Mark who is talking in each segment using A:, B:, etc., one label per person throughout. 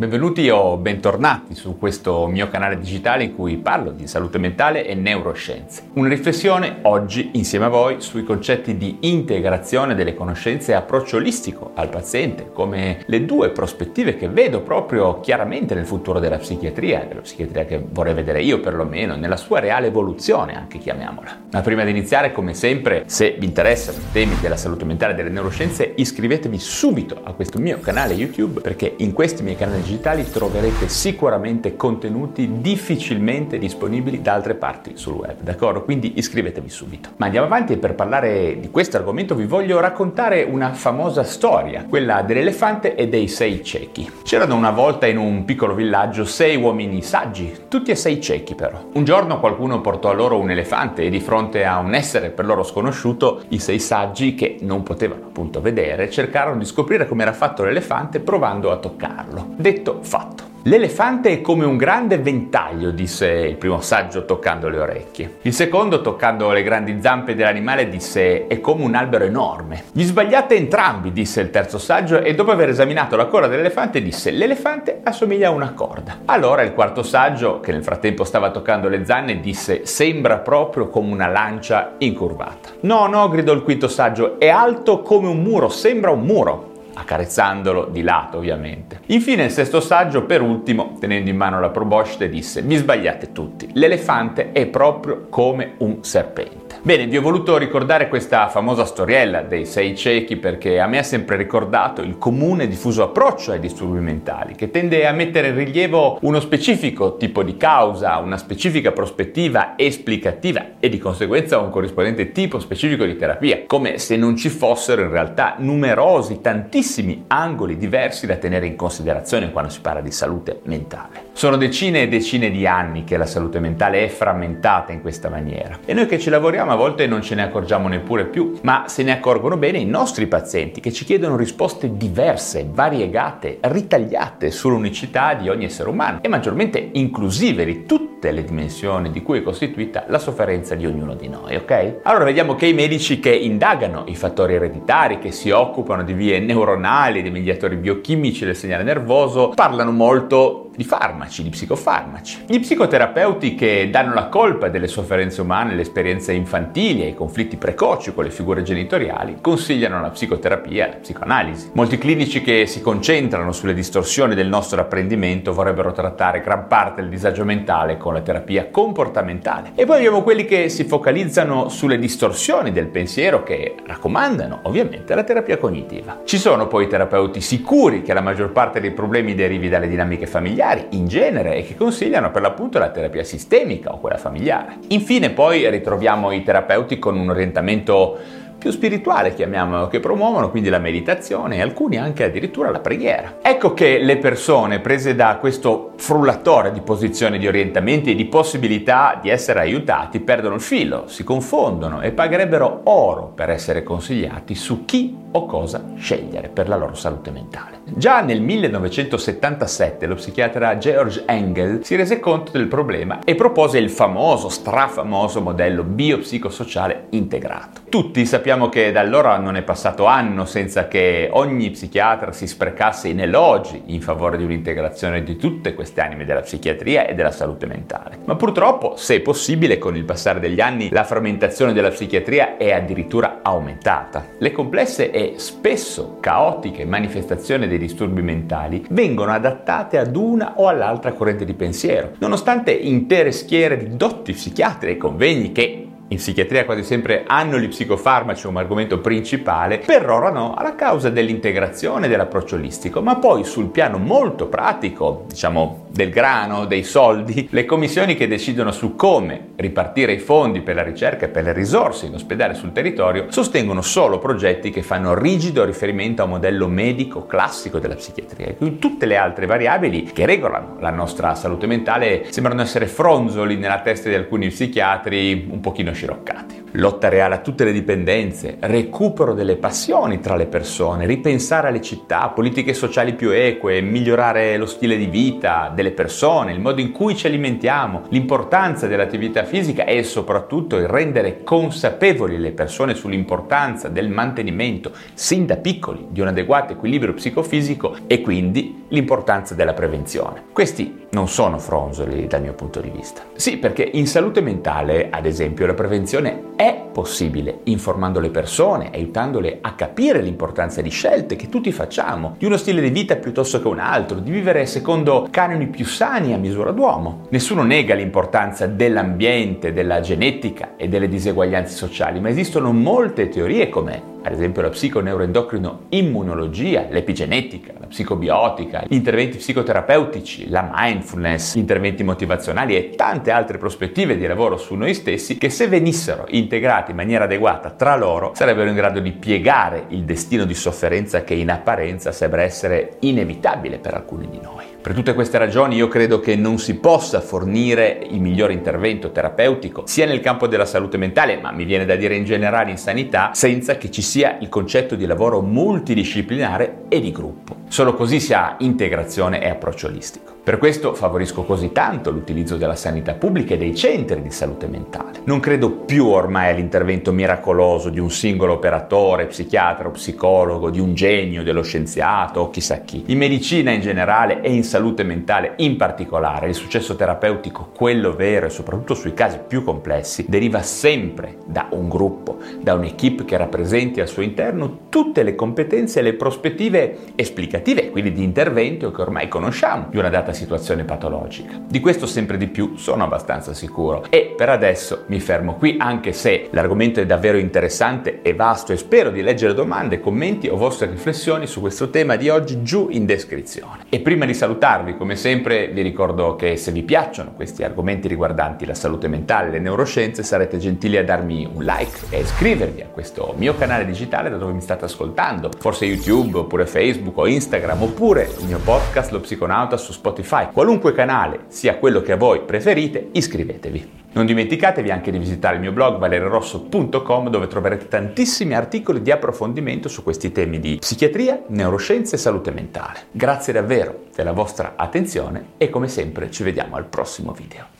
A: Benvenuti o bentornati su questo mio canale digitale in cui parlo di salute mentale e neuroscienze. Una riflessione oggi insieme a voi sui concetti di integrazione delle conoscenze e approccio olistico al paziente, come le due prospettive che vedo proprio chiaramente nel futuro della psichiatria, della psichiatria che vorrei vedere io perlomeno, nella sua reale evoluzione anche chiamiamola. Ma prima di iniziare, come sempre, se vi interessano i temi della salute mentale e delle neuroscienze, iscrivetevi subito a questo mio canale YouTube perché in questi miei canali digitali troverete sicuramente contenuti difficilmente disponibili da altre parti sul web, d'accordo? Quindi iscrivetevi subito. Ma andiamo avanti e per parlare di questo argomento vi voglio raccontare una famosa storia, quella dell'elefante e dei sei ciechi. C'erano una volta in un piccolo villaggio sei uomini saggi, tutti e sei ciechi però. Un giorno qualcuno portò a loro un elefante e di fronte a un essere per loro sconosciuto, i sei saggi che non potevano appunto vedere cercarono di scoprire come era fatto l'elefante provando a toccarlo. Detto Detto, fatto. L'elefante è come un grande ventaglio, disse il primo saggio toccando le orecchie. Il secondo, toccando le grandi zampe dell'animale, disse è come un albero enorme. Gli sbagliate entrambi, disse il terzo saggio, e dopo aver esaminato la corda dell'elefante disse l'elefante assomiglia a una corda. Allora il quarto saggio, che nel frattempo stava toccando le zanne, disse sembra proprio come una lancia incurvata. No, no, gridò il quinto saggio, è alto come un muro, sembra un muro accarezzandolo di lato ovviamente. Infine il sesto saggio, per ultimo, tenendo in mano la proboscite, disse mi sbagliate tutti, l'elefante è proprio come un serpente. Bene, vi ho voluto ricordare questa famosa storiella dei sei ciechi perché a me ha sempre ricordato il comune diffuso approccio ai disturbi mentali, che tende a mettere in rilievo uno specifico tipo di causa, una specifica prospettiva esplicativa e di conseguenza un corrispondente tipo specifico di terapia, come se non ci fossero in realtà numerosi, tantissimi angoli diversi da tenere in considerazione quando si parla di salute mentale. Sono decine e decine di anni che la salute mentale è frammentata in questa maniera e noi che ci lavoriamo a volte non ce ne accorgiamo neppure più, ma se ne accorgono bene i nostri pazienti che ci chiedono risposte diverse, variegate, ritagliate sull'unicità di ogni essere umano e maggiormente inclusive di tutte le dimensioni di cui è costituita la sofferenza di ognuno di noi, ok? Allora vediamo che i medici che indagano i fattori ereditari, che si occupano di vie neuronali, dei mediatori biochimici del segnale nervoso, parlano molto di farmaci, di psicofarmaci. Gli psicoterapeuti che danno la colpa delle sofferenze umane alle esperienze infantili e ai conflitti precoci con le figure genitoriali consigliano la psicoterapia e la psicoanalisi. Molti clinici che si concentrano sulle distorsioni del nostro apprendimento vorrebbero trattare gran parte del disagio mentale con la terapia comportamentale. E poi abbiamo quelli che si focalizzano sulle distorsioni del pensiero che raccomandano ovviamente la terapia cognitiva. Ci sono poi terapeuti sicuri che la maggior parte dei problemi derivi dalle dinamiche familiari familiari in genere e che consigliano per l'appunto la terapia sistemica o quella familiare. Infine poi ritroviamo i terapeuti con un orientamento più spirituale, chiamiamolo, che promuovono quindi la meditazione e alcuni anche addirittura la preghiera. Ecco che le persone prese da questo frullatore di posizioni, di orientamenti e di possibilità di essere aiutati perdono il filo, si confondono e pagherebbero oro per essere consigliati su chi o cosa scegliere per la loro salute mentale. Già nel 1977 lo psichiatra George Engel si rese conto del problema e propose il famoso, strafamoso modello biopsicosociale integrato. Tutti sappiamo che da allora non è passato anno senza che ogni psichiatra si sprecasse in elogi in favore di un'integrazione di tutte queste anime della psichiatria e della salute mentale. Ma purtroppo, se è possibile, con il passare degli anni la frammentazione della psichiatria è addirittura aumentata. Le complesse e spesso caotiche manifestazioni dei disturbi mentali vengono adattate ad una o all'altra corrente di pensiero, nonostante intere schiere di dotti psichiatri e convegni che in psichiatria quasi sempre hanno gli psicofarmaci come argomento principale, perorano alla causa dell'integrazione dell'approccio olistico, ma poi sul piano molto pratico, diciamo del grano, dei soldi, le commissioni che decidono su come ripartire i fondi per la ricerca e per le risorse in ospedale sul territorio sostengono solo progetti che fanno rigido riferimento a un modello medico classico della psichiatria, tutte le altre variabili che regolano la nostra salute mentale sembrano essere fronzoli nella testa di alcuni psichiatri un pochino sciroccati. Lotta reale a tutte le dipendenze, recupero delle passioni tra le persone, ripensare alle città, politiche sociali più eque, migliorare lo stile di vita delle persone, il modo in cui ci alimentiamo, l'importanza dell'attività fisica e soprattutto il rendere consapevoli le persone sull'importanza del mantenimento, sin da piccoli, di un adeguato equilibrio psicofisico e quindi l'importanza della prevenzione. Questi non sono fronzoli dal mio punto di vista. Sì, perché in salute mentale, ad esempio, la prevenzione possibile informando le persone, aiutandole a capire l'importanza di scelte che tutti facciamo, di uno stile di vita piuttosto che un altro, di vivere secondo canoni più sani a misura d'uomo. Nessuno nega l'importanza dell'ambiente, della genetica e delle diseguaglianze sociali, ma esistono molte teorie come ad esempio la psiconeuroendocrino immunologia, l'epigenetica, la psicobiotica, gli interventi psicoterapeutici, la mindfulness, gli interventi motivazionali e tante altre prospettive di lavoro su noi stessi che se venissero integrati in maniera adeguata tra loro sarebbero in grado di piegare il destino di sofferenza che in apparenza sembra essere inevitabile per alcuni di noi. Per tutte queste ragioni io credo che non si possa fornire il miglior intervento terapeutico sia nel campo della salute mentale, ma mi viene da dire in generale in sanità, senza che ci sia il concetto di lavoro multidisciplinare e di gruppo. Solo così si ha integrazione e approccio olistico. Per questo favorisco così tanto l'utilizzo della sanità pubblica e dei centri di salute mentale. Non credo più ormai all'intervento miracoloso di un singolo operatore, psichiatra o psicologo, di un genio, dello scienziato o chissà chi. In medicina in generale e in salute mentale in particolare, il successo terapeutico, quello vero e soprattutto sui casi più complessi, deriva sempre da un gruppo, da un'equipe che rappresenti al suo interno tutte le competenze e le prospettive esplicative, quindi di intervento che ormai conosciamo di una data patologica. Di questo sempre di più sono abbastanza sicuro e per adesso mi fermo qui anche se l'argomento è davvero interessante e vasto e spero di leggere domande, commenti o vostre riflessioni su questo tema di oggi giù in descrizione. E prima di salutarvi come sempre vi ricordo che se vi piacciono questi argomenti riguardanti la salute mentale e le neuroscienze sarete gentili a darmi un like e iscrivervi a questo mio canale digitale da dove mi state ascoltando, forse YouTube oppure Facebook o Instagram oppure il mio podcast Lo Psiconauta su Spotify qualunque canale sia quello che a voi preferite, iscrivetevi. Non dimenticatevi anche di visitare il mio blog valererosso.com dove troverete tantissimi articoli di approfondimento su questi temi di psichiatria, neuroscienze e salute mentale. Grazie davvero della vostra attenzione e come sempre ci vediamo al prossimo video.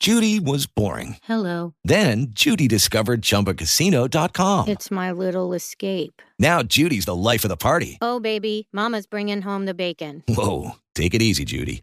B: Judy was boring.
C: Hello.
B: Then Judy discovered ChumbaCasino.com.
C: It's my little escape.
B: Now Judy's the life of the party.
C: Oh, baby, Mama's bringing home the bacon.
B: Whoa, take it easy, Judy.